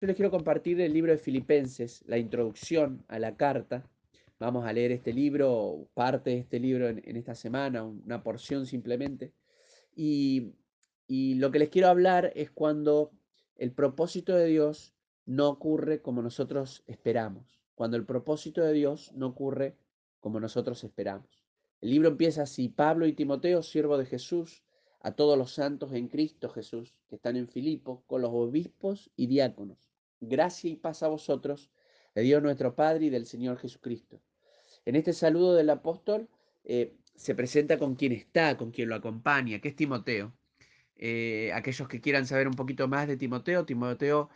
Yo les quiero compartir el libro de Filipenses, la introducción a la carta. Vamos a leer este libro, parte de este libro en, esta semana, una porción simplemente. Y, y lo que les quiero hablar es cuando el propósito de Dios no ocurre como nosotros esperamos. Cuando el propósito de Dios no ocurre como nosotros esperamos. El libro empieza así, Pablo y Timoteo, siervo de Jesús, a todos los santos en Cristo Jesús, que están en Filipo, con los obispos y diáconos Gracia y paz a vosotros, de Dios nuestro Padre y del Señor Jesucristo. En este saludo del apóstol eh, se presenta con quien está, con quien lo acompaña, que es Timoteo. Eh, aquellos que quieran saber un poquito más de Timoteo, Timoteo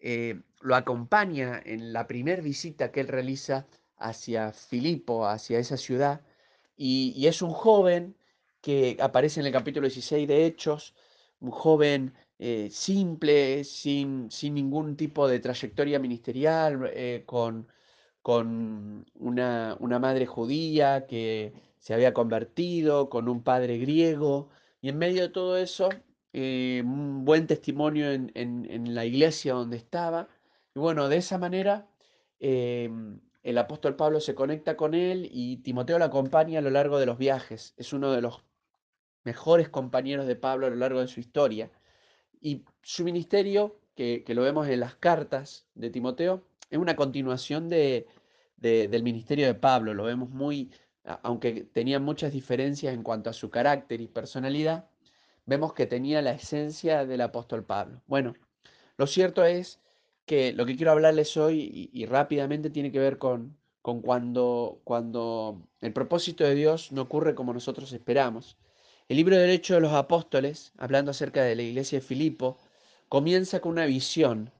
eh, lo acompaña en la primera visita que él realiza hacia Filipo, hacia esa ciudad, y, y, es un joven que aparece en el capítulo 16 de Hechos, un joven eh, simple, sin, sin, ningún tipo de trayectoria ministerial, eh, con, con una, una, madre judía que se había convertido, con un padre griego, y en medio de todo eso, eh, un buen testimonio en, en, la iglesia donde estaba. Y bueno, de esa manera em, el apóstol Pablo se conecta con él y Timoteo lo acompaña a lo largo de los viajes. Es uno de los mejores compañeros de Pablo a lo largo de su historia. Y su ministerio, que, lo vemos en las cartas de Timoteo, es una continuación de, del ministerio de Pablo. Lo vemos muy, aunque tenía muchas diferencias en cuanto a su carácter y personalidad, vemos que tenía la esencia del apóstol Pablo. Bueno, lo cierto es que lo que quiero hablarles hoy y, rápidamente tiene que ver con, con cuando, cuando el propósito de Dios no ocurre como nosotros esperamos. El libro de Derecho de los Apóstoles, hablando acerca de la iglesia de Filipo, comienza con una visión.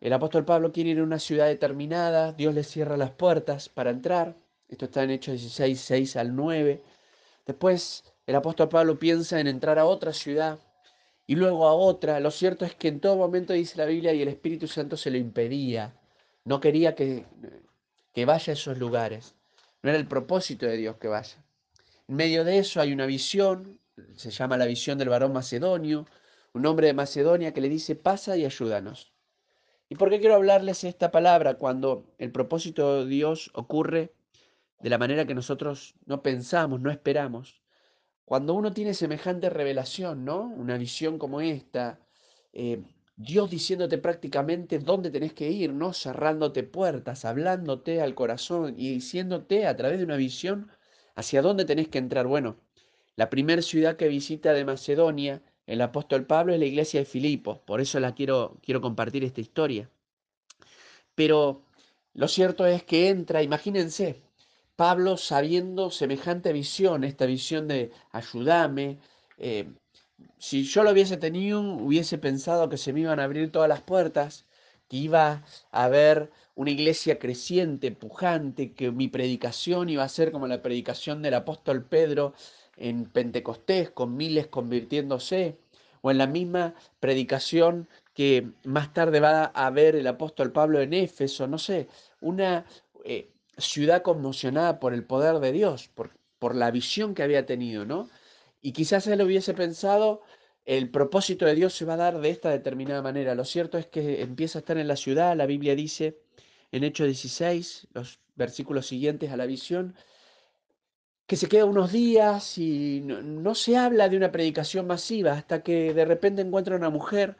El apóstol Pablo quiere ir a una ciudad determinada, Dios le cierra las puertas para entrar. Esto está en Hechos 16, 6 al 9. Después el apóstol Pablo piensa en entrar a otra ciudad y luego a otra. Lo cierto es que en todo momento dice la Biblia y el Espíritu Santo se lo impedía. No quería que, que vaya a esos lugares. No era el propósito de Dios que vaya. En medio de eso hay una visión, se llama la visión del varón macedonio, un hombre de Macedonia que le dice, pasa y ayúdanos. ¿Y por qué quiero hablarles esta palabra cuando el propósito de Dios ocurre de la manera que nosotros no pensamos, no esperamos? Cuando uno tiene semejante revelación, ¿no? Una visión como esta, eh, Dios diciéndote prácticamente dónde tenés que ir, ¿no? Cerrándote puertas, hablándote al corazón y diciéndote a través de una visión hacia dónde tenés que entrar. Bueno, la primera ciudad que visita de Macedonia el apóstol Pablo es la iglesia de Filipos, por eso la quiero, quiero compartir esta historia. Pero lo cierto es que entra, imagínense, Pablo sabiendo semejante visión, esta visión de ayúdame, eh, si yo lo hubiese tenido, hubiese pensado que se me iban a abrir todas las puertas, que iba a haber una iglesia creciente, pujante, que mi predicación iba a ser como la predicación del apóstol Pedro en Pentecostés con miles convirtiéndose, o en la misma predicación que más tarde va a ver el apóstol Pablo en Éfeso, no sé, una eh, ciudad conmocionada por el poder de Dios, por, por la visión que había tenido, ¿no? Y quizás él hubiese pensado, el propósito de Dios se va a dar de esta determinada manera. Lo cierto es que empieza a estar en la ciudad, la Biblia dice en Hechos 16, los versículos siguientes a la visión, que se queda unos días y no, se habla de una predicación masiva hasta que de repente encuentra una mujer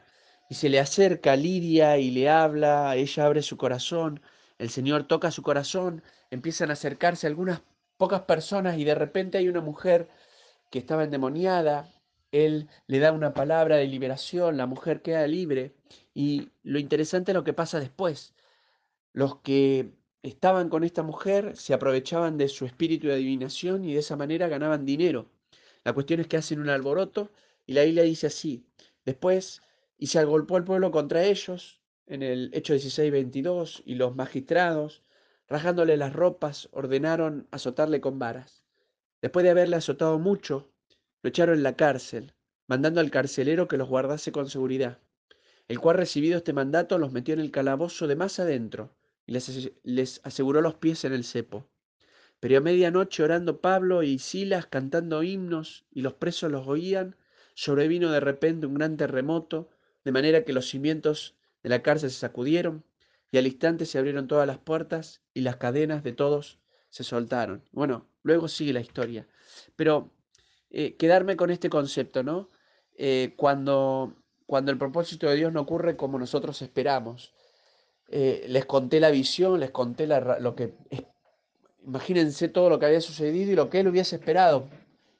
y se le acerca Lidia y le habla, ella abre su corazón, el Señor toca su corazón, empiezan a acercarse algunas pocas personas y de repente hay una mujer que estaba endemoniada, él le da una palabra de liberación, la mujer queda libre y lo interesante es lo que pasa después. Los que estaban con esta mujer, se aprovechaban de su espíritu de adivinación y de esa manera ganaban dinero. La cuestión es que hacen un alboroto y la isla dice así. Después, y se agolpó el pueblo contra ellos, en el hecho 16-22, y los magistrados, rajándole las ropas, ordenaron azotarle con varas. Después de haberle azotado mucho, lo echaron en la cárcel, mandando al carcelero que los guardase con seguridad, el cual recibido este mandato los metió en el calabozo de más adentro, les, aseguró los pies en el cepo. Pero a medianoche orando Pablo y Silas cantando himnos y los presos los oían, sobrevino de repente un gran terremoto, de manera que los cimientos de la cárcel se sacudieron y al instante se abrieron todas las puertas y las cadenas de todos se soltaron. Bueno, luego sigue la historia. Pero eh, quedarme con este concepto, ¿no? Eh, cuando, cuando el propósito de Dios no ocurre como nosotros esperamos. Eh, les conté la visión, les conté lo que... Imagínense todo lo que había sucedido y lo que él hubiese esperado.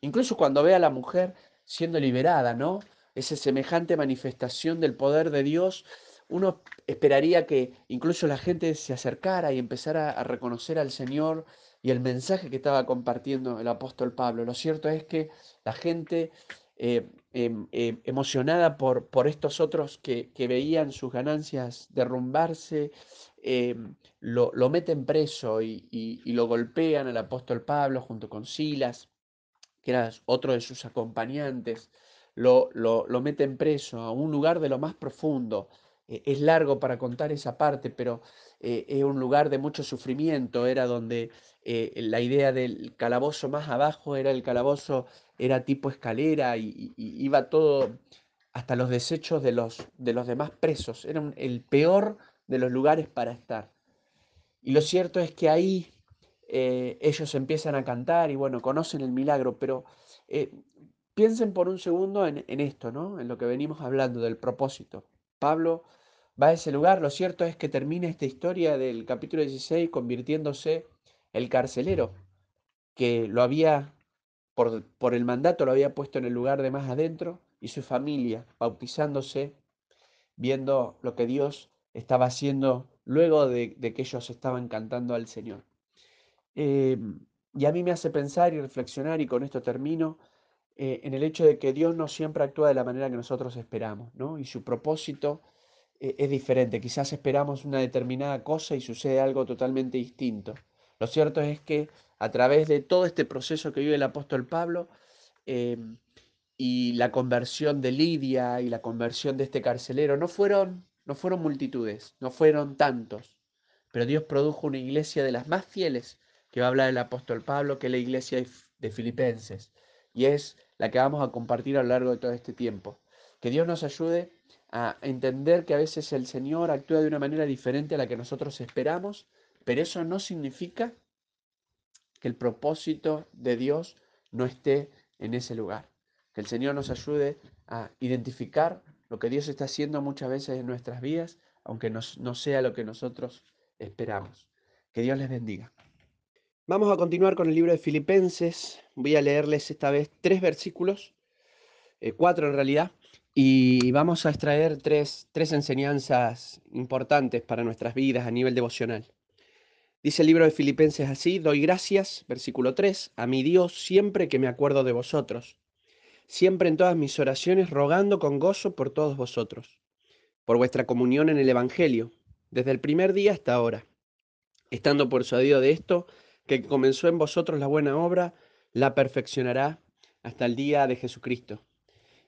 Incluso cuando ve a la mujer siendo liberada, ¿no? Esa semejante manifestación del poder de Dios, uno esperaría que incluso la gente se acercara y empezara a reconocer al Señor y el mensaje que estaba compartiendo el apóstol Pablo. Lo cierto es que la gente eh, em, em, emocionada por, por, estos otros que, veían sus ganancias derrumbarse, em, lo, lo, meten preso y, y, lo golpean al apóstol Pablo junto con Silas, que era otro de sus acompañantes, lo, lo, lo meten preso a un lugar de lo más profundo. E, es largo para contar esa parte, pero eh, es un lugar de mucho sufrimiento, era donde eh, la idea del calabozo más abajo era el calabozo, era tipo escalera y, iba todo hasta los desechos de los, de los demás presos, era el peor de los lugares para estar. Y lo cierto es que ahí eh, ellos empiezan a cantar y bueno, conocen el milagro, pero piensen por un segundo en, en esto, ¿no? En lo que venimos hablando del propósito. Pablo va a ese lugar. Lo cierto es que termina esta historia del capítulo 16 convirtiéndose el carcelero, que lo había, por, por, el mandato, lo había puesto en el lugar de más adentro, y su familia bautizándose, viendo lo que Dios estaba haciendo luego de, que ellos estaban cantando al Señor. Em, y a mí me hace pensar y reflexionar, y con esto termino, eh, en el hecho de que Dios no siempre actúa de la manera que nosotros esperamos, ¿no? Y su propósito es diferente. Quizás esperamos una determinada cosa y sucede algo totalmente distinto. Lo cierto es que a través de todo este proceso que vive el apóstol Pablo em, y la conversión de Lidia y la conversión de este carcelero, no fueron, no fueron multitudes, no fueron tantos, pero Dios produjo una iglesia de las más fieles que va a hablar el apóstol Pablo, que es la iglesia de Filipenses, y es la que vamos a compartir a lo largo de todo este tiempo. Que Dios nos ayude a entender que a veces el Señor actúa de una manera diferente a la que nosotros esperamos, pero eso no significa que el propósito de Dios no esté en ese lugar. Que el Señor nos ayude a identificar lo que Dios está haciendo muchas veces en nuestras vidas, aunque no, sea lo que nosotros esperamos. Que Dios les bendiga. Vamos a continuar con el libro de Filipenses. Voy a leerles esta vez tres versículos, eh, cuatro en realidad, y vamos a extraer tres, enseñanzas importantes para nuestras vidas a nivel devocional. Dice el libro de Filipenses así, doy gracias, versículo 3, a mi Dios siempre que me acuerdo de vosotros, siempre en todas mis oraciones rogando con gozo por todos vosotros, por vuestra comunión en el Evangelio, desde el primer día hasta ahora, estando persuadido de esto, que comenzó en vosotros la buena obra, la perfeccionará hasta el día de Jesucristo.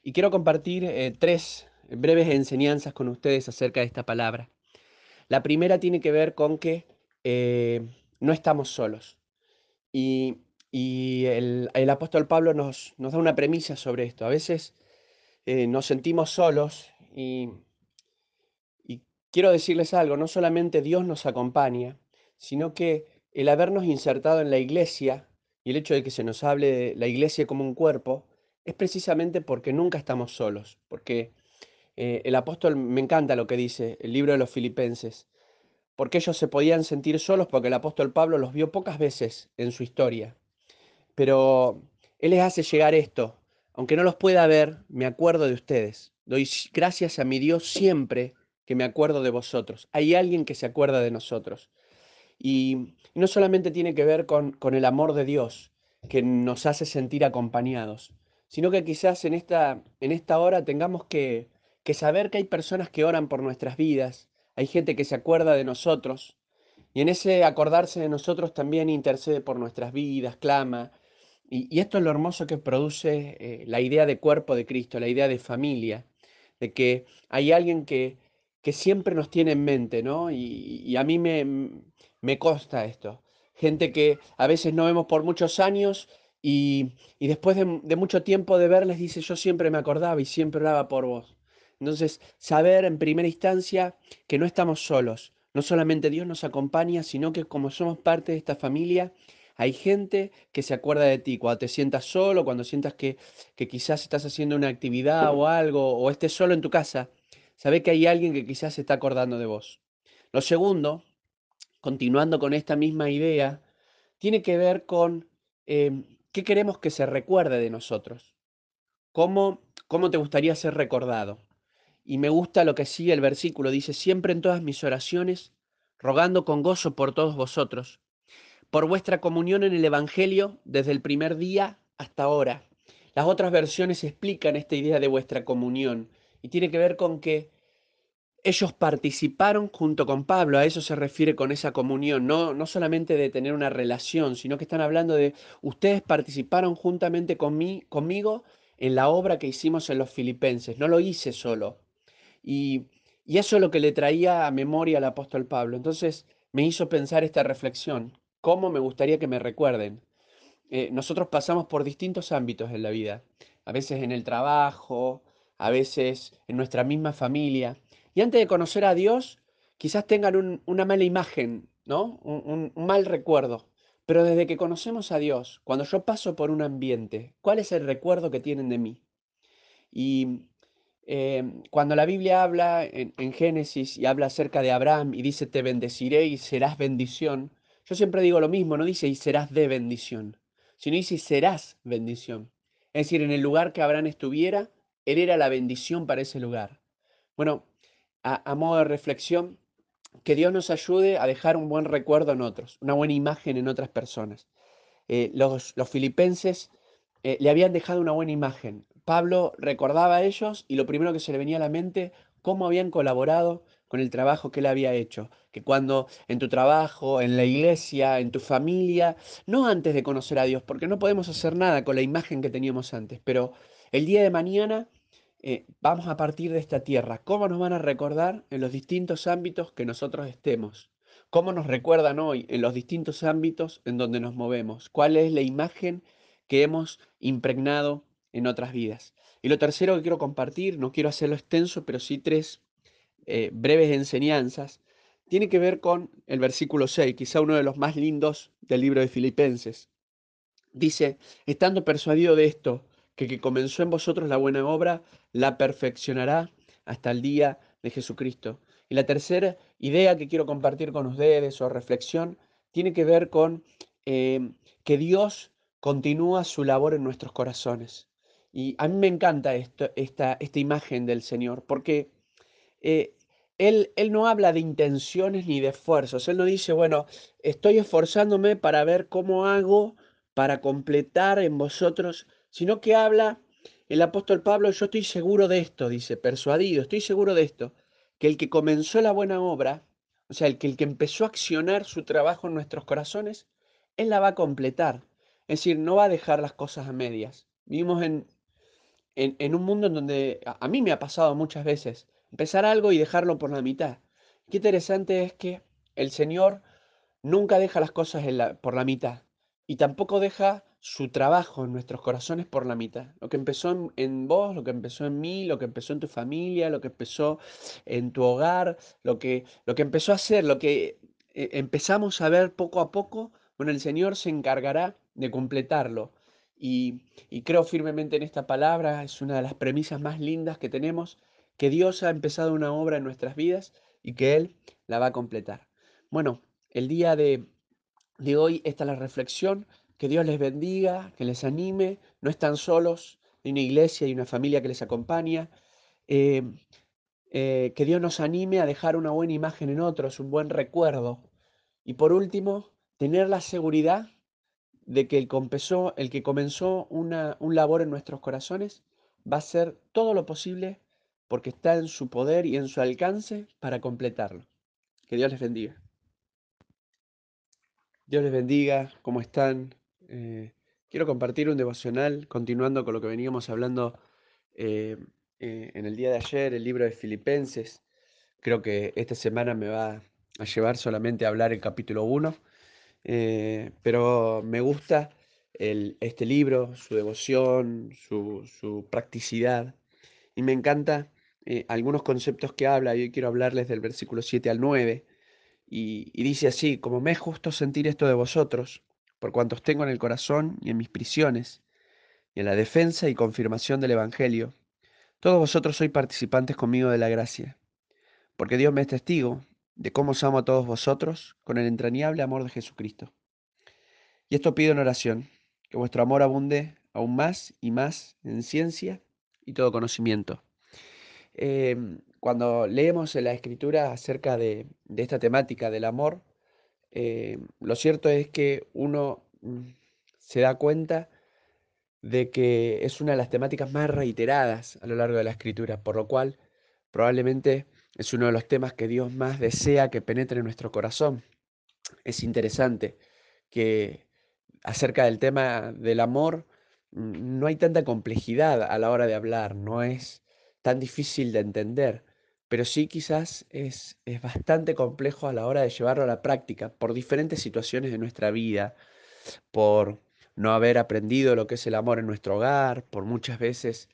Y quiero compartir eh, tres breves enseñanzas con ustedes acerca de esta palabra. La primera tiene que ver con que eh, no estamos solos. Y, el, apóstol Pablo nos, da una premisa sobre esto. A veces eh, nos sentimos solos y, y quiero decirles algo, no solamente Dios nos acompaña, sino que el habernos insertado en la iglesia y el hecho de que se nos hable de la iglesia como un cuerpo, es precisamente porque nunca estamos solos, porque eh, el apóstol, me encanta lo que dice el libro de los filipenses, porque ellos se podían sentir solos porque el apóstol Pablo los vio pocas veces en su historia, pero él les hace llegar esto, aunque no los pueda ver, me acuerdo de ustedes, doy gracias a mi Dios siempre que me acuerdo de vosotros, hay alguien que se acuerda de nosotros. Y no solamente tiene que ver con, con el amor de Dios, que nos hace sentir acompañados, sino que quizás en esta, en esta hora tengamos que, que saber que hay personas que oran por nuestras vidas, hay gente que se acuerda de nosotros, y en ese acordarse de nosotros también intercede por nuestras vidas, clama. Y, esto es lo hermoso que produce eh, la idea de cuerpo de Cristo, la idea de familia, de que hay alguien que, que siempre nos tiene en mente, ¿no? Y, a mí me, me consta esto. Gente que a veces no vemos por muchos años y, después de, mucho tiempo de verles, dice, yo siempre me acordaba y siempre oraba por vos. Entonces, saber en primera instancia que no estamos solos. No solamente Dios nos acompaña, sino que como somos parte de esta familia, hay gente que se acuerda de ti cuando te sientas solo, cuando sientas que, que quizás estás haciendo una actividad o algo, o estés solo en tu casa. Sabe que hay alguien que quizás se está acordando de vos. Lo segundo, continuando con esta misma idea, tiene que ver con em, qué queremos que se recuerde de nosotros. ¿Cómo, ¿Cómo te gustaría ser recordado? Y me gusta lo que sigue el versículo. Dice, siempre en todas mis oraciones, rogando con gozo por todos vosotros, por vuestra comunión en el Evangelio desde el primer día hasta ahora. Las otras versiones explican esta idea de vuestra comunión y tiene que ver con que ellos participaron junto con Pablo, a eso se refiere con esa comunión, no, no solamente de tener una relación, sino que están hablando de ustedes participaron juntamente conmigo en la obra que hicimos en los filipenses, no lo hice solo. Y, eso es lo que le traía a memoria al apóstol Pablo. Entonces me hizo pensar esta reflexión, ¿cómo me gustaría que me recuerden? Eh, nosotros pasamos por distintos ámbitos en la vida, a veces en el trabajo, a veces en nuestra misma familia. Y antes de conocer a Dios, quizás tengan una mala imagen, ¿no? Un, mal recuerdo. Pero desde que conocemos a Dios, cuando yo paso por un ambiente, ¿cuál es el recuerdo que tienen de mí? Y Em, cuando la Biblia habla en, Génesis y habla acerca de Abraham y dice te bendeciré y serás bendición, yo siempre digo lo mismo, no dice y serás de bendición, sino dice y serás bendición. Es decir, en el lugar que Abraham estuviera, él era la bendición para ese lugar. Bueno, a, modo de reflexión, que Dios nos ayude a dejar un buen recuerdo en otros, una buena imagen en otras personas. Eh, los, los, filipenses eh, le habían dejado una buena imagen. Pablo recordaba a ellos y lo primero que se le venía a la mente, cómo habían colaborado con el trabajo que él había hecho. Que cuando en tu trabajo, en la iglesia, en tu familia, no antes de conocer a Dios, porque no podemos hacer nada con la imagen que teníamos antes, pero el día de mañana eh, vamos a partir de esta tierra. ¿Cómo nos van a recordar en los distintos ámbitos que nosotros estemos? ¿Cómo nos recuerdan hoy en los distintos ámbitos en donde nos movemos? ¿Cuál es la imagen que hemos impregnado en otras vidas. Y lo tercero que quiero compartir, no quiero hacerlo extenso, pero sí tres eh, breves enseñanzas, tiene que ver con el versículo 6, quizá uno de los más lindos del libro de Filipenses. Dice, estando persuadido de esto, que que comenzó en vosotros la buena obra, la perfeccionará hasta el día de Jesucristo. Y la tercera idea que quiero compartir con ustedes o reflexión tiene que ver con eh, que Dios continúa su labor en nuestros corazones. Y a mí me encanta esta, esta imagen del Señor, porque eh, él, él no habla de intenciones ni de esfuerzos. Él no dice, bueno, estoy esforzándome para ver cómo hago para completar en vosotros, sino que habla el apóstol Pablo, yo estoy seguro de esto, dice, persuadido, estoy seguro de esto, que el que comenzó la buena obra, o sea, el que, el que empezó a accionar su trabajo en nuestros corazones, él la va a completar. Es decir, no va a dejar las cosas a medias. Vivimos en, en, un mundo en donde a, mí me ha pasado muchas veces empezar algo y dejarlo por la mitad. Qué interesante es que el Señor nunca deja las cosas por la mitad y tampoco deja su trabajo en nuestros corazones por la mitad. Lo que empezó en, vos, lo que empezó en mí, lo que empezó en tu familia, lo que empezó en tu hogar, lo que, lo que empezó a hacer, lo que eh, empezamos a ver poco a poco, bueno, el Señor se encargará de completarlo. Y, creo firmemente en esta palabra, es una de las premisas más lindas que tenemos, que Dios ha empezado una obra en nuestras vidas y que Él la va a completar. Bueno, el día de, hoy esta es la reflexión, que Dios les bendiga, que les anime, no están solos, hay una iglesia y una familia que les acompaña. Eh, eh, que Dios nos anime a dejar una buena imagen en otros, un buen recuerdo. Y por último, tener la seguridad de que el, el que comenzó una, un labor en nuestros corazones va a hacer todo lo posible porque está en su poder y en su alcance para completarlo. Que Dios les bendiga. Dios les bendiga, ¿cómo están? Eh, quiero compartir un devocional, continuando con lo que veníamos hablando eh, eh, en el día de ayer, el libro de Filipenses. Creo que esta semana me va a llevar solamente a hablar el capítulo 1 eh, pero me gusta este libro, su devoción, su, practicidad, y me encanta algunos conceptos que habla, y hoy quiero hablarles del versículo 7 al 9, y, y dice así, como me es justo sentir esto de vosotros, por cuantos tengo en el corazón y en mis prisiones, y en la defensa y confirmación del Evangelio, todos vosotros sois participantes conmigo de la gracia, porque Dios me es testigo de cómo os amo a todos vosotros con el entrañable amor de Jesucristo. Y esto pido en oración, que vuestro amor abunde aún más y más en ciencia y todo conocimiento. Em, cuando leemos en la escritura acerca de, esta temática del amor, em, lo cierto es que uno mm, se da cuenta de que es una de las temáticas más reiteradas a lo largo de la escritura, por lo cual probablemente es uno de los temas que Dios más desea que penetre en nuestro corazón. Es interesante que acerca del tema del amor mm, no hay tanta complejidad a la hora de hablar, no es tan difícil de entender, pero sí quizás es, es bastante complejo a la hora de llevarlo a la práctica por diferentes situaciones de nuestra vida, por no haber aprendido lo que es el amor en nuestro hogar, por muchas veces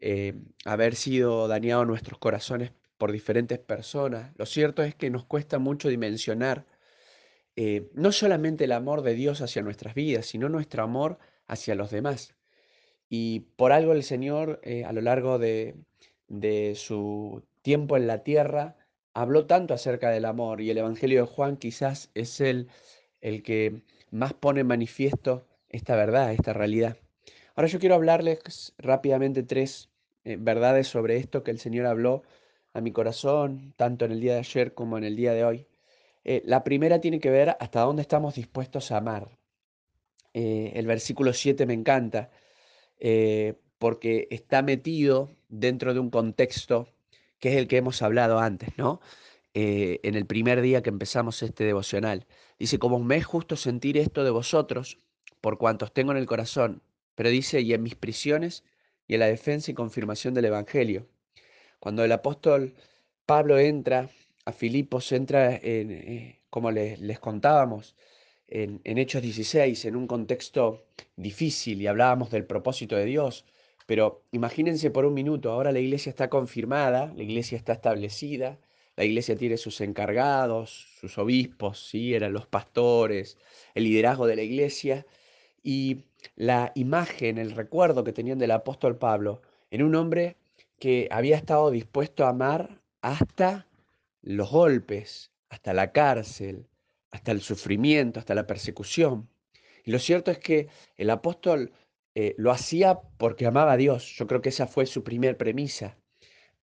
eh, haber sido dañado nuestros corazones por diferentes personas. Lo cierto es que nos cuesta mucho dimensionar eh, no solamente el amor de Dios hacia nuestras vidas, sino nuestro amor hacia los demás. Y por algo el Señor eh, a lo largo de, de su tiempo en la tierra habló tanto acerca del amor y el Evangelio de Juan quizás es el, el que más pone en manifiesto esta verdad, esta realidad. Ahora yo quiero hablarles rápidamente tres eh, verdades sobre esto que el Señor habló a mi corazón, tanto en el día de ayer como en el día de hoy. Eh, la primera tiene que ver hasta dónde estamos dispuestos a amar. Eh, el versículo 7 me encanta porque está metido dentro de un contexto que es el que hemos hablado antes, ¿no? en el primer día que empezamos este devocional. Dice, como me es justo sentir esto de vosotros, por cuantos tengo en el corazón, pero dice, y en mis prisiones y en la defensa y confirmación del Evangelio. Cuando el apóstol Pablo entra a Filipos, entra en, eh, como les, contábamos, en, en, Hechos 16, en un contexto difícil y hablábamos del propósito de Dios, pero imagínense por un minuto, ahora la iglesia está confirmada, la iglesia está establecida, la iglesia tiene sus encargados, sus obispos, ¿sí? eran los pastores, el liderazgo de la iglesia, y la imagen, el recuerdo que tenían del apóstol Pablo en un hombre que había estado dispuesto a amar hasta los golpes, hasta la cárcel, hasta el sufrimiento, hasta la persecución. Y lo cierto es que el apóstol eh, lo hacía porque amaba a Dios. Yo creo que esa fue su primer premisa.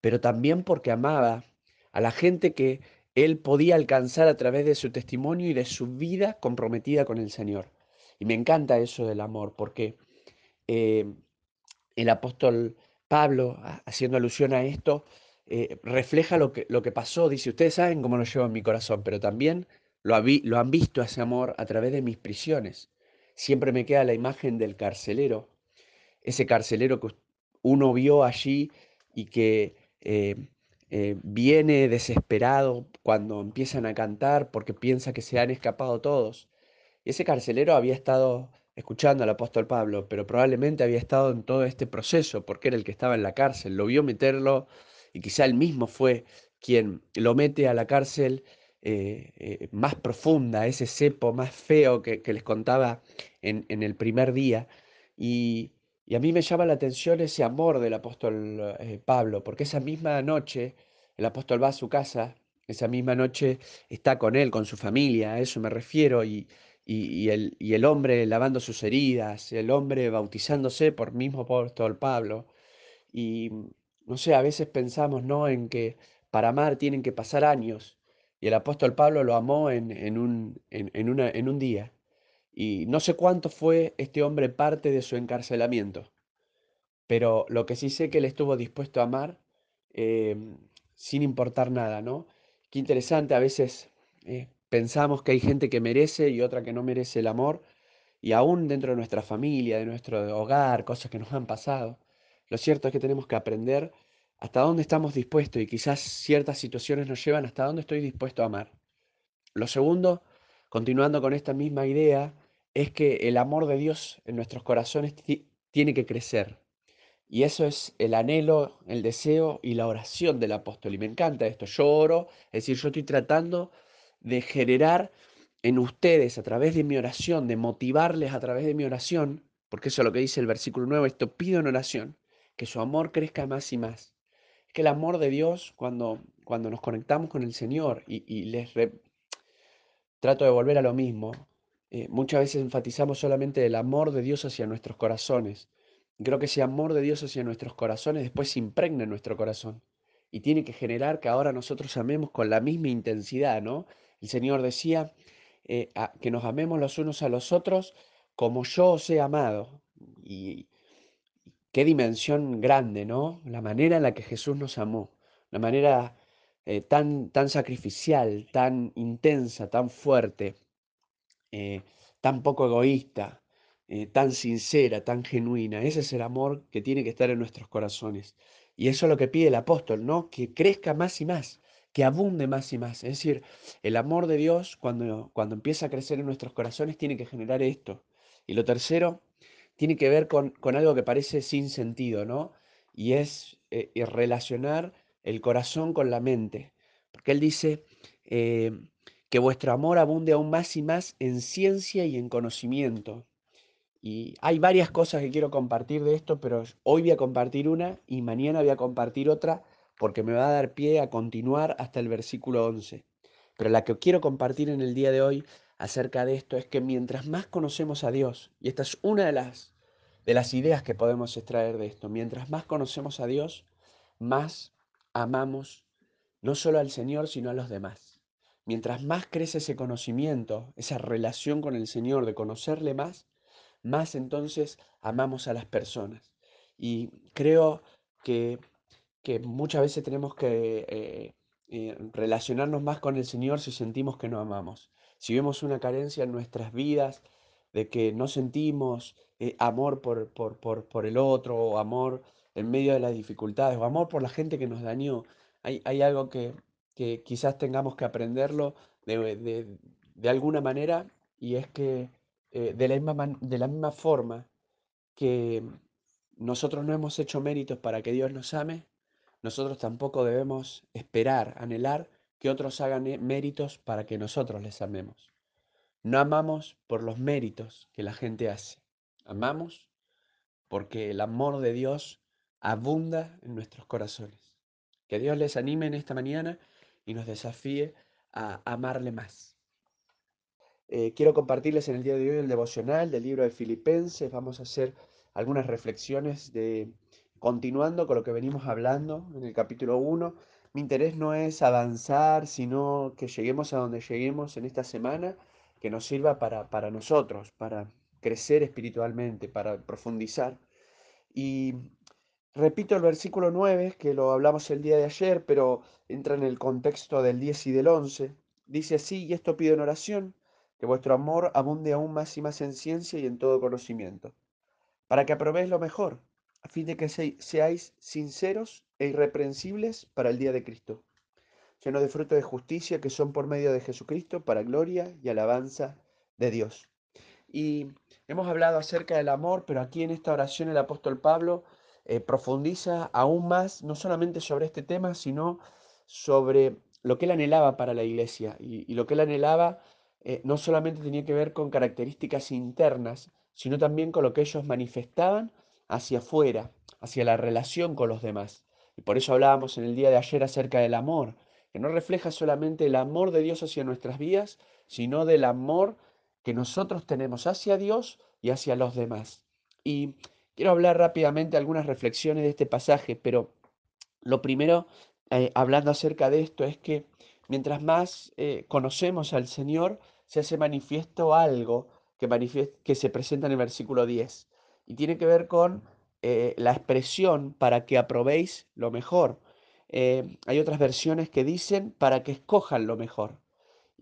Pero también porque amaba a la gente que él podía alcanzar a través de su testimonio y de su vida comprometida con el Señor. Y me encanta eso del amor, porque eh, el apóstol Pablo, haciendo alusión a esto, eh, refleja lo que, lo que pasó. Dice, ustedes saben cómo lo llevo en mi corazón, pero también lo, lo han visto ese amor a través de mis prisiones. Siempre me queda la imagen del carcelero, ese carcelero que uno vio allí y que eh, viene desesperado cuando empiezan a cantar porque piensa que se han escapado todos. Y ese carcelero había estado escuchando al apóstol Pablo, pero probablemente había estado en todo este proceso porque era el que estaba en la cárcel, lo vio meterlo y quizá él mismo fue quien lo mete a la cárcel eh, eh, más profunda, ese cepo más feo que, les contaba en, el primer día. Y, a mí me llama la atención ese amor del apóstol eh, Pablo, porque esa misma noche el apóstol va a su casa, esa misma noche está con él, con su familia, a eso me refiero, y, el, hombre lavando sus heridas, el hombre bautizándose por mismo apóstol Pablo. Y no sé, a veces pensamos ¿no? en que para amar tienen que pasar años. Y el apóstol Pablo lo amó en, un, día. Y no sé cuánto fue este hombre parte de su encarcelamiento. Pero lo que sí sé que él estuvo dispuesto a amar em, sin importar nada, ¿no? Qué interesante a veces eh, pensamos que hay gente que merece y otra que no merece el amor, y aún dentro de nuestra familia, de nuestro hogar, cosas que nos han pasado. Lo cierto es que tenemos que aprender hasta dónde estamos dispuestos y quizás ciertas situaciones nos llevan hasta dónde estoy dispuesto a amar. Lo segundo, continuando con esta misma idea, es que el amor de Dios en nuestros corazones tiene que crecer. Y eso es el anhelo, el deseo y la oración del apóstol. Y me encanta esto. Yo oro, es decir, yo estoy tratando de generar en ustedes a través de mi oración, de motivarles a través de mi oración, porque eso es lo que dice el versículo 9, esto pido en oración, que su amor crezca más y más. Es que el amor de Dios, cuando, cuando nos conectamos con el Señor y, les trato de volver a lo mismo, eh, muchas veces enfatizamos solamente el amor de Dios hacia nuestros corazones. creo que ese amor de Dios hacia nuestros corazones después se impregna en nuestro corazón y tiene que generar que ahora nosotros amemos con la misma intensidad, ¿no? El Señor decía eh, que nos amemos los unos a los otros como yo os he amado. Y qué dimensión grande, ¿no? La manera en la que Jesús nos amó, la manera eh, tan, tan sacrificial, tan intensa, tan fuerte, eh, tan poco egoísta, tan sincera, tan genuina. Ese es el amor que tiene que estar en nuestros corazones. Y eso es lo que pide el apóstol, ¿no? Que crezca más y más, que abunde más y más. Es decir, el amor de Dios cuando, cuando empieza a crecer en nuestros corazones tiene que generar esto. Y lo tercero tiene que ver con, algo que parece sin sentido, ¿no? Y es eh, relacionar el corazón con la mente. Porque él dice eh, que vuestro amor abunde aún más y más en ciencia y en conocimiento. Y hay varias cosas que quiero compartir de esto, pero hoy voy a compartir una y mañana voy a compartir otra porque me va a dar pie a continuar hasta el versículo 11. Pero la que quiero compartir en el día de hoy acerca de esto es que mientras más conocemos a Dios, y esta es una de las, de las ideas que podemos extraer de esto, mientras más conocemos a Dios, más amamos no solo al Señor, sino a los demás. Mientras más crece ese conocimiento, esa relación con el Señor, de conocerle más, más entonces amamos a las personas. Y creo que, muchas veces tenemos que eh, eh, relacionarnos más con el Señor si sentimos que no amamos. Si vemos una carencia en nuestras vidas, de que no sentimos eh, amor por, por, el otro, o amor en medio de las dificultades, o amor por la gente que nos dañó, hay, algo que, quizás tengamos que aprenderlo de, de alguna manera, y es que eh, de, la misma de la misma forma que nosotros no hemos hecho méritos para que Dios nos ame, nosotros tampoco debemos esperar, anhelar que otros hagan eh, méritos para que nosotros les amemos. No amamos por los méritos que la gente hace. Amamos porque el amor de Dios abunda en nuestros corazones. Que Dios les anime en esta mañana y nos desafíe a amarle más. Eh, quiero compartirles en el día de hoy el devocional del libro de Filipenses. Vamos a hacer algunas reflexiones de continuando con lo que venimos hablando en el capítulo 1. Mi interés no es avanzar, sino que lleguemos a donde lleguemos en esta semana, que nos sirva para, para nosotros, para crecer espiritualmente, para profundizar. Y repito el versículo 9, que lo hablamos el día de ayer, pero entra en el contexto del 10 y del 11. Dice así, y esto pido en oración que vuestro amor abunde aún más y más en ciencia y en todo conocimiento, para que aprobéis lo mejor, a fin de que seáis sinceros e irreprensibles para el día de Cristo, llenos de fruto de justicia que son por medio de Jesucristo para gloria y alabanza de Dios. Y hemos hablado acerca del amor, pero aquí en esta oración el apóstol Pablo eh, profundiza aún más, no solamente sobre este tema, sino sobre lo que él anhelaba para la iglesia y, lo que él anhelaba eh, no solamente tenía que ver con características internas, sino también con lo que ellos manifestaban hacia afuera, hacia la relación con los demás. Y por eso hablábamos en el día de ayer acerca del amor, que no refleja solamente el amor de Dios hacia nuestras vidas, sino del amor que nosotros tenemos hacia Dios y hacia los demás. Y quiero hablar rápidamente algunas reflexiones de este pasaje, pero lo primero, eh, hablando acerca de esto, es que mientras más eh, conocemos al Señor, se hace manifiesto algo que, que se presenta en el versículo 10 y tiene que ver con eh, la expresión para que aprobéis lo mejor. Hay otras versiones que dicen para que escojan lo mejor.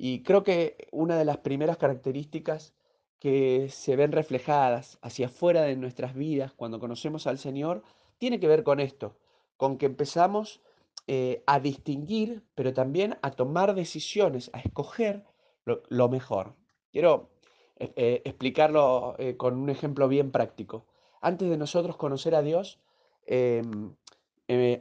Y creo que una de las primeras características que se ven reflejadas hacia afuera de nuestras vidas cuando conocemos al Señor tiene que ver con esto, con que empezamos eh, a distinguir, pero también a tomar decisiones, a escoger lo, mejor. Quiero eh, eh, explicarlo con un ejemplo bien práctico. Antes de nosotros conocer a Dios, em,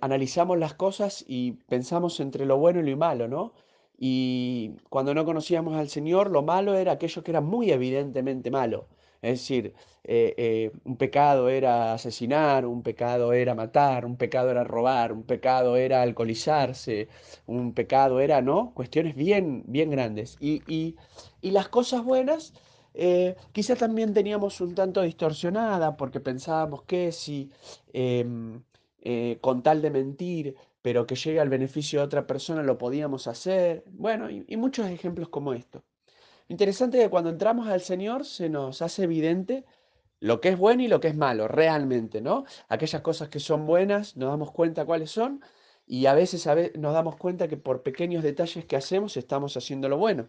analizamos las cosas y pensamos entre lo bueno y lo malo, ¿no? Y cuando no conocíamos al Señor, lo malo era aquello que era muy evidentemente malo. Es decir, eh, eh, un pecado era asesinar, un pecado era matar, un pecado era robar, un pecado era alcoholizarse, un pecado era, ¿no? Cuestiones bien, bien grandes. Y, y, y las cosas buenas, eh, quizás también teníamos un tanto distorsionada porque pensábamos que si em, con tal de mentir, pero que llegue al beneficio de otra persona, lo podíamos hacer. Bueno, y, muchos ejemplos como esto. Interesante que cuando entramos al Señor se nos hace evidente lo que es bueno y lo que es malo, realmente, ¿no? Aquellas cosas que son buenas, nos damos cuenta cuáles son y a veces, nos damos cuenta que por pequeños detalles que hacemos estamos haciendo lo bueno.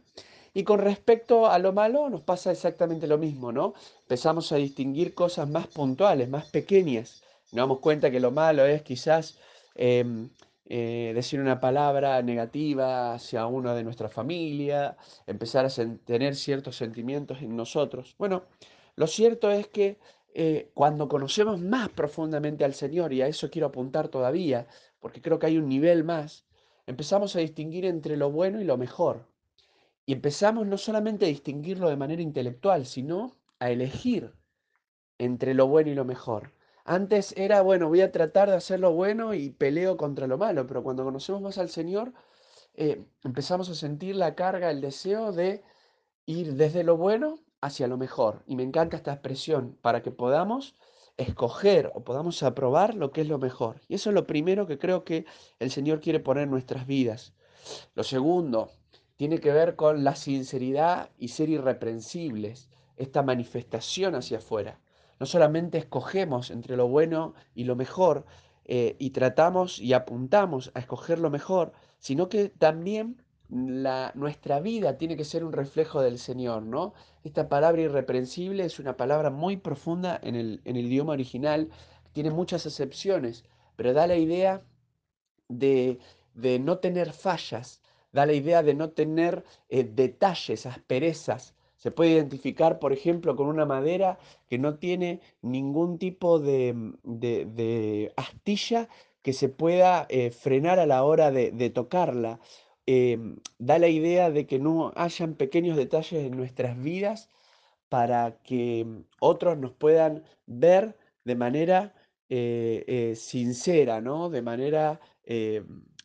Y con respecto a lo malo nos pasa exactamente lo mismo, ¿no? Empezamos a distinguir cosas más puntuales, más pequeñas. Nos damos cuenta que lo malo es quizás em, eh, decir una palabra negativa hacia uno de nuestra familia, empezar a tener ciertos sentimientos en nosotros. Bueno, lo cierto es que eh, cuando conocemos más profundamente al Señor, y a eso quiero apuntar todavía, porque creo que hay un nivel más, empezamos a distinguir entre lo bueno y lo mejor. Y empezamos no solamente a distinguirlo de manera intelectual, sino a elegir entre lo bueno y lo mejor. Antes era, bueno, voy a tratar de hacer lo bueno y peleo contra lo malo, pero cuando conocemos más al Señor, eh, empezamos a sentir la carga, el deseo de ir desde lo bueno hacia lo mejor. Y me encanta esta expresión, para que podamos escoger o podamos aprobar lo que es lo mejor. Y eso es lo primero que creo que el Señor quiere poner en nuestras vidas. Lo segundo, tiene que ver con la sinceridad y ser irreprensibles, esta manifestación hacia afuera no solamente escogemos entre lo bueno y lo mejor eh, y tratamos y apuntamos a escoger lo mejor, sino que también la, nuestra vida tiene que ser un reflejo del Señor, ¿no? Esta palabra irreprensible es una palabra muy profunda en el, en el idioma original, tiene muchas excepciones, pero da la idea de, de no tener fallas, da la idea de no tener eh, detalles, asperezas, se puede identificar, por ejemplo, con una madera que no tiene ningún tipo de, mm, astilla que se pueda eh, frenar a la hora de, tocarla. Em, da la idea de que no hayan pequeños detalles en nuestras vidas para que mm, otros nos puedan ver de manera eh, eh, sincera, ¿no? De manera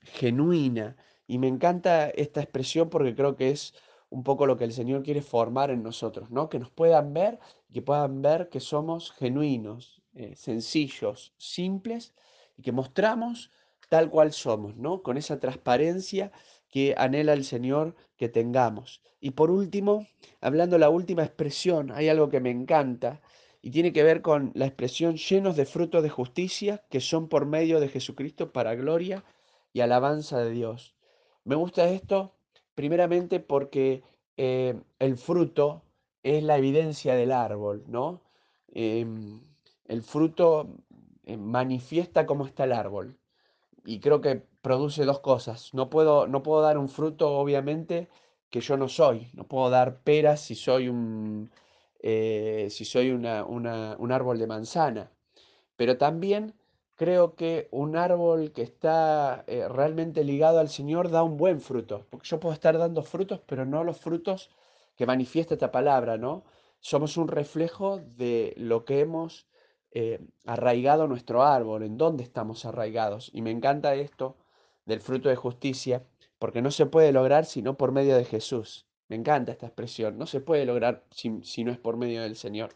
genuina. Y me encanta esta expresión porque creo que es un poco lo que el Señor quiere formar en nosotros, ¿no? Que nos puedan ver que puedan ver que somos genuinos, eh, sencillos, simples y que mostramos tal cual somos, ¿no? Con esa transparencia que anhela el Señor que tengamos. Y por último, hablando la última expresión, hay algo que me encanta y tiene que ver con la expresión llenos de frutos de justicia que son por medio de Jesucristo para gloria y alabanza de Dios. Me gusta esto Primeramente porque eh, el fruto es la evidencia del árbol, ¿no? Em, el fruto eh, manifiesta cómo está el árbol. Y creo que produce dos cosas. No puedo, no puedo dar un fruto, obviamente, que yo no soy. No puedo dar peras si soy un, eh, si soy un árbol de manzana. Pero también creo que un árbol que está eh, realmente ligado al Señor da un buen fruto, porque yo puedo estar dando frutos, pero no los frutos que manifiesta esta palabra, ¿no? Somos un reflejo de lo que hemos eh, arraigado nuestro árbol, en dónde estamos arraigados. Y me encanta esto del fruto de justicia, porque no se puede lograr sino por medio de Jesús. Me encanta esta expresión, no se puede lograr si, si no es por medio del Señor.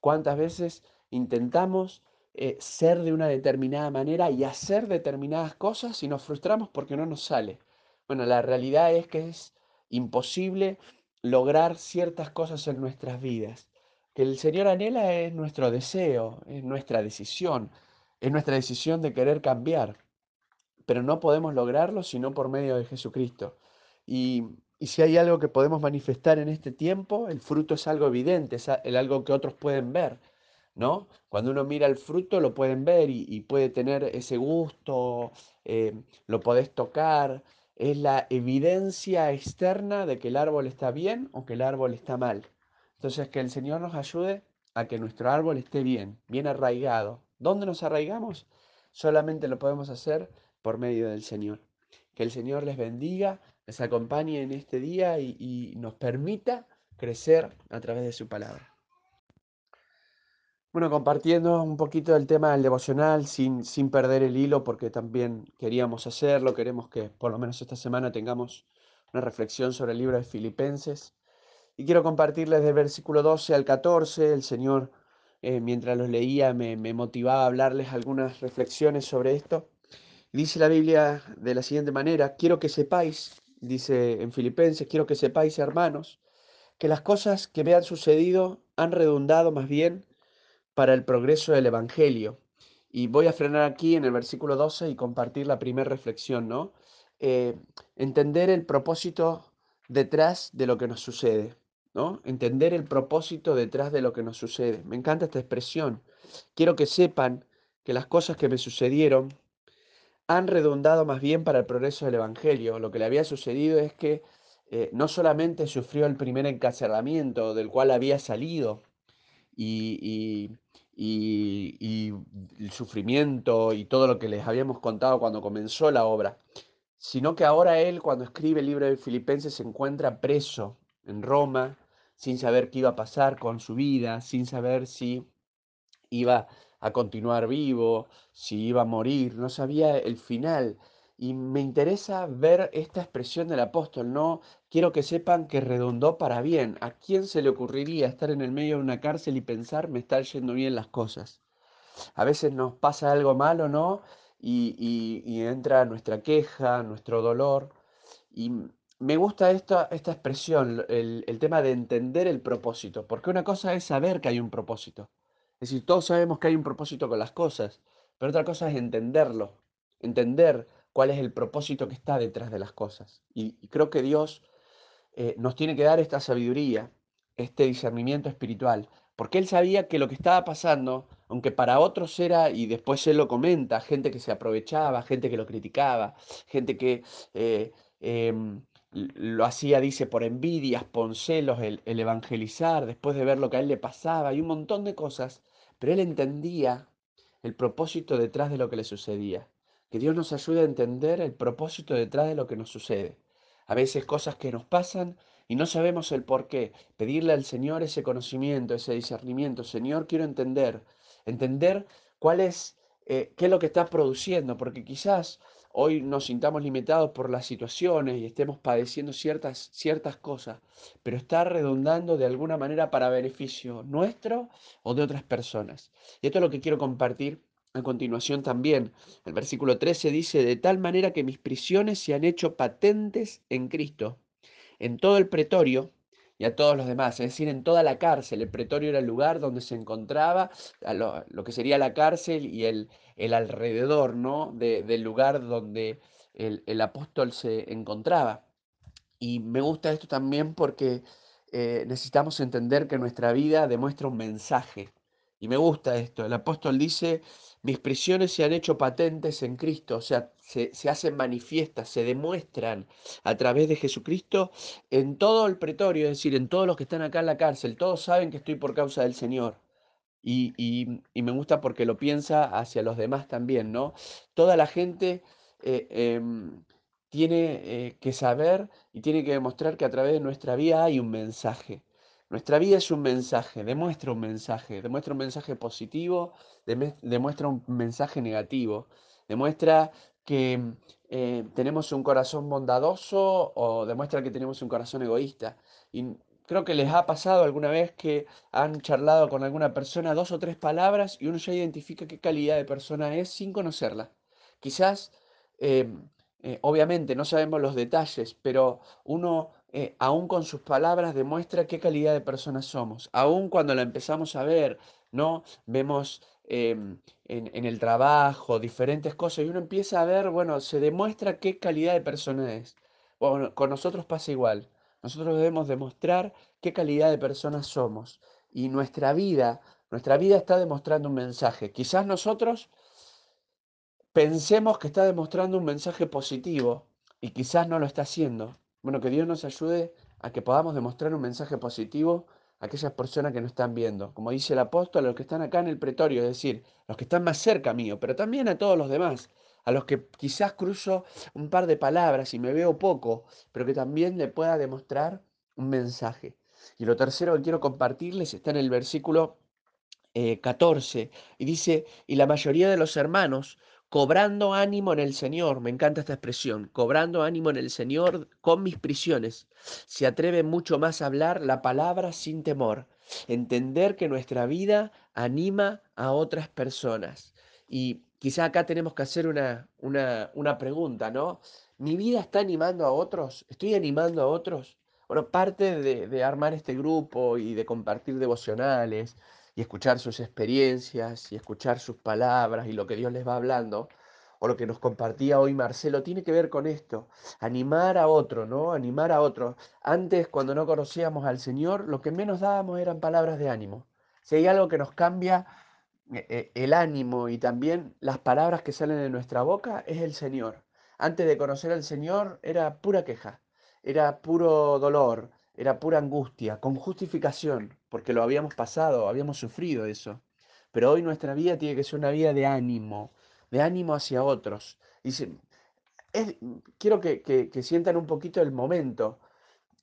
¿Cuántas veces intentamos eh, ser de una determinada manera y hacer determinadas cosas y nos frustramos porque no nos sale. Bueno, la realidad es que es imposible lograr ciertas cosas en nuestras vidas. Que el Señor anhela es nuestro deseo, es nuestra decisión, es nuestra decisión de querer cambiar. Pero no podemos lograrlo sino por medio de Jesucristo. Y, y si hay algo que podemos manifestar en este tiempo, el fruto es algo evidente, es algo que otros pueden ver. ¿No? Cuando uno mira el fruto lo pueden ver y, puede tener ese gusto, eh, lo podés tocar, es la evidencia externa de que el árbol está bien o que el árbol está mal. Entonces que el Señor nos ayude a que nuestro árbol esté bien, bien arraigado. ¿Dónde nos arraigamos? solamente lo podemos hacer por medio del Señor. Que el Señor les bendiga, les acompañe en este día y, y nos permita crecer a través de su palabra. Bueno, compartiendo un poquito del tema del devocional sin, sin perder el hilo, porque también queríamos hacerlo, queremos que por lo menos esta semana tengamos una reflexión sobre el libro de Filipenses. Y quiero compartirles del versículo 12 al 14, el Señor, eh, mientras los leía, me, me motivaba a hablarles algunas reflexiones sobre esto. Dice la Biblia de la siguiente manera, quiero que sepáis, dice en Filipenses, quiero que sepáis, hermanos, que las cosas que me han sucedido han redundado más bien para el progreso del Evangelio. Y voy a frenar aquí en el versículo 12 y compartir la primera reflexión, ¿no? Eh, entender el propósito detrás de lo que nos sucede, ¿no? Entender el propósito detrás de lo que nos sucede. Me encanta esta expresión. Quiero que sepan que las cosas que me sucedieron han redundado más bien para el progreso del Evangelio. Lo que le había sucedido es que eh, no solamente sufrió el primer encarcelamiento del cual había salido y y, el sufrimiento y todo lo que les habíamos contado cuando comenzó la obra, sino que ahora él cuando escribe el libro de Filipenses se encuentra preso en Roma, sin saber qué iba a pasar con su vida, sin saber si iba a continuar vivo, si iba a morir, no sabía el final. Y me interesa ver esta expresión del apóstol, no quiero que sepan que redundó para bien. ¿A quién se le ocurriría estar en el medio de una cárcel y pensar me están yendo bien las cosas? A veces nos pasa algo malo, ¿no? Y, entra nuestra queja, nuestro dolor. Y me gusta esta, esta expresión, el, el tema de entender el propósito, porque una cosa es saber que hay un propósito. Es decir, todos sabemos que hay un propósito con las cosas, pero otra cosa es entenderlo, entender cuál es el propósito que está detrás de las cosas. Y, creo que Dios eh, nos tiene que dar esta sabiduría, este discernimiento espiritual, porque Él sabía que lo que estaba pasando, aunque para otros era, y después Él lo comenta, gente que se aprovechaba, gente que lo criticaba, gente que eh, em, lo hacía, dice, por envidias, por celos, el, el evangelizar, después de ver lo que a Él le pasaba, y un montón de cosas, pero Él entendía el propósito detrás de lo que le sucedía. Que Dios nos ayude a entender el propósito detrás de lo que nos sucede. A veces cosas que nos pasan y no sabemos el por qué. Pedirle al Señor ese conocimiento, ese discernimiento. Señor, quiero entender, entender cuál es, eh, qué es lo que está produciendo, porque quizás hoy nos sintamos limitados por las situaciones y estemos padeciendo ciertas, ciertas cosas, pero está redundando de alguna manera para beneficio nuestro o de otras personas. Y esto es lo que quiero compartir a continuación también, el versículo 13 dice, de tal manera que mis prisiones se han hecho patentes en Cristo, en todo el pretorio y a todos los demás, es decir, en toda la cárcel. El pretorio era el lugar donde se encontraba lo, que sería la cárcel y el, el alrededor ¿no? del lugar donde el, el, apóstol se encontraba. Y me gusta esto también porque eh, necesitamos entender que nuestra vida demuestra un mensaje. Y me gusta esto. El apóstol dice, mis prisiones se han hecho patentes en Cristo, o sea, se, hacen manifiestas, se demuestran a través de Jesucristo en todo el pretorio, es decir, en todos los que están acá en la cárcel. Todos saben que estoy por causa del Señor. Y, me gusta porque lo piensa hacia los demás también, ¿no? Toda la gente eh, em, tiene eh, que saber y tiene que demostrar que a través de nuestra vida hay un mensaje. Nuestra vida es un mensaje, demuestra un mensaje, demuestra un mensaje positivo, demuestra un mensaje negativo, demuestra que eh, tenemos un corazón bondadoso o demuestra que tenemos un corazón egoísta. Y creo que les ha pasado alguna vez que han charlado con alguna persona dos o tres palabras y uno ya identifica qué calidad de persona es sin conocerla. Quizás, eh, eh, obviamente, no sabemos los detalles, pero uno eh, aún con sus palabras, demuestra qué calidad de personas somos. Aún cuando la empezamos a ver, ¿no? Vemos em, en, el trabajo diferentes cosas y uno empieza a ver, bueno, se demuestra qué calidad de persona es. Bueno, con nosotros pasa igual. Nosotros debemos demostrar qué calidad de personas somos. Y nuestra vida, nuestra vida está demostrando un mensaje. Quizás nosotros pensemos que está demostrando un mensaje positivo y quizás no lo está haciendo. Bueno, que Dios nos ayude a que podamos demostrar un mensaje positivo aquellas personas que no están viendo. Como dice el apóstol, a los que están acá en el pretorio, es decir, los que están más cerca mío, pero también a todos los demás, a los que quizás cruzo un par de palabras y me veo poco, pero que también le pueda demostrar un mensaje. Y lo tercero que quiero compartirles está en el versículo 14 eh, y dice, y la mayoría de los hermanos cobrando ánimo en el Señor, me encanta esta expresión, cobrando ánimo en el Señor con mis prisiones, se atreve mucho más a hablar la palabra sin temor, entender que nuestra vida anima a otras personas. Y quizá acá tenemos que hacer una, una, una pregunta, ¿no? ¿Mi vida está animando a otros? ¿Estoy animando a otros? Bueno, parte de, de armar este grupo y de compartir devocionales y escuchar sus experiencias y escuchar sus palabras y lo que Dios les va hablando, o lo que nos compartía hoy Marcelo, tiene que ver con esto, animar a otro, ¿no? Animar a otro. Antes, cuando no conocíamos al Señor, lo que menos dábamos eran palabras de ánimo. Si hay algo que nos cambia eh, eh, el ánimo y también las palabras que salen de nuestra boca, es el Señor. Antes de conocer al Señor era pura queja, era puro dolor, era pura angustia, con justificación, porque lo habíamos pasado, habíamos sufrido eso. Pero hoy nuestra vida tiene que ser una vida de ánimo, de ánimo hacia otros. Y quiero que, que sientan un poquito el momento.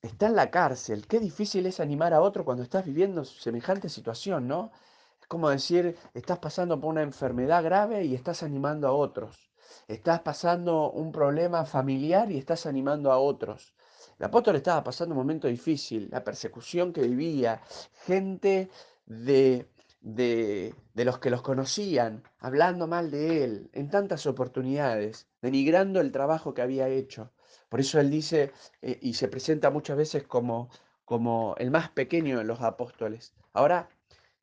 Está en la cárcel, qué difícil es animar a otro cuando estás viviendo semejante situación, ¿no? Es como decir, estás pasando por una enfermedad grave y estás animando a otros. Estás pasando un problema familiar y estás animando a otros. El apóstol estaba pasando un momento difícil, la persecución que vivía, gente de, de, los que los conocían, hablando mal de él en tantas oportunidades, denigrando el trabajo que había hecho. Por eso él dice eh, y se presenta muchas veces como, como el más pequeño de los apóstoles. Ahora,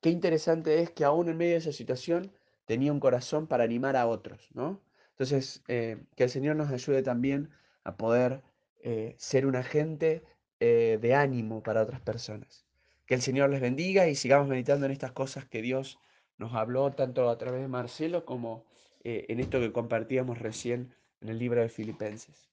qué interesante es que aún en medio de esa situación tenía un corazón para animar a otros, ¿no? Entonces, eh, que el Señor nos ayude también a poder eh, ser un agente eh, de ánimo para otras personas. Que el Señor les bendiga y sigamos meditando en estas cosas que Dios nos habló tanto a través de Marcelo como eh, en esto que compartíamos recién en el libro de Filipenses.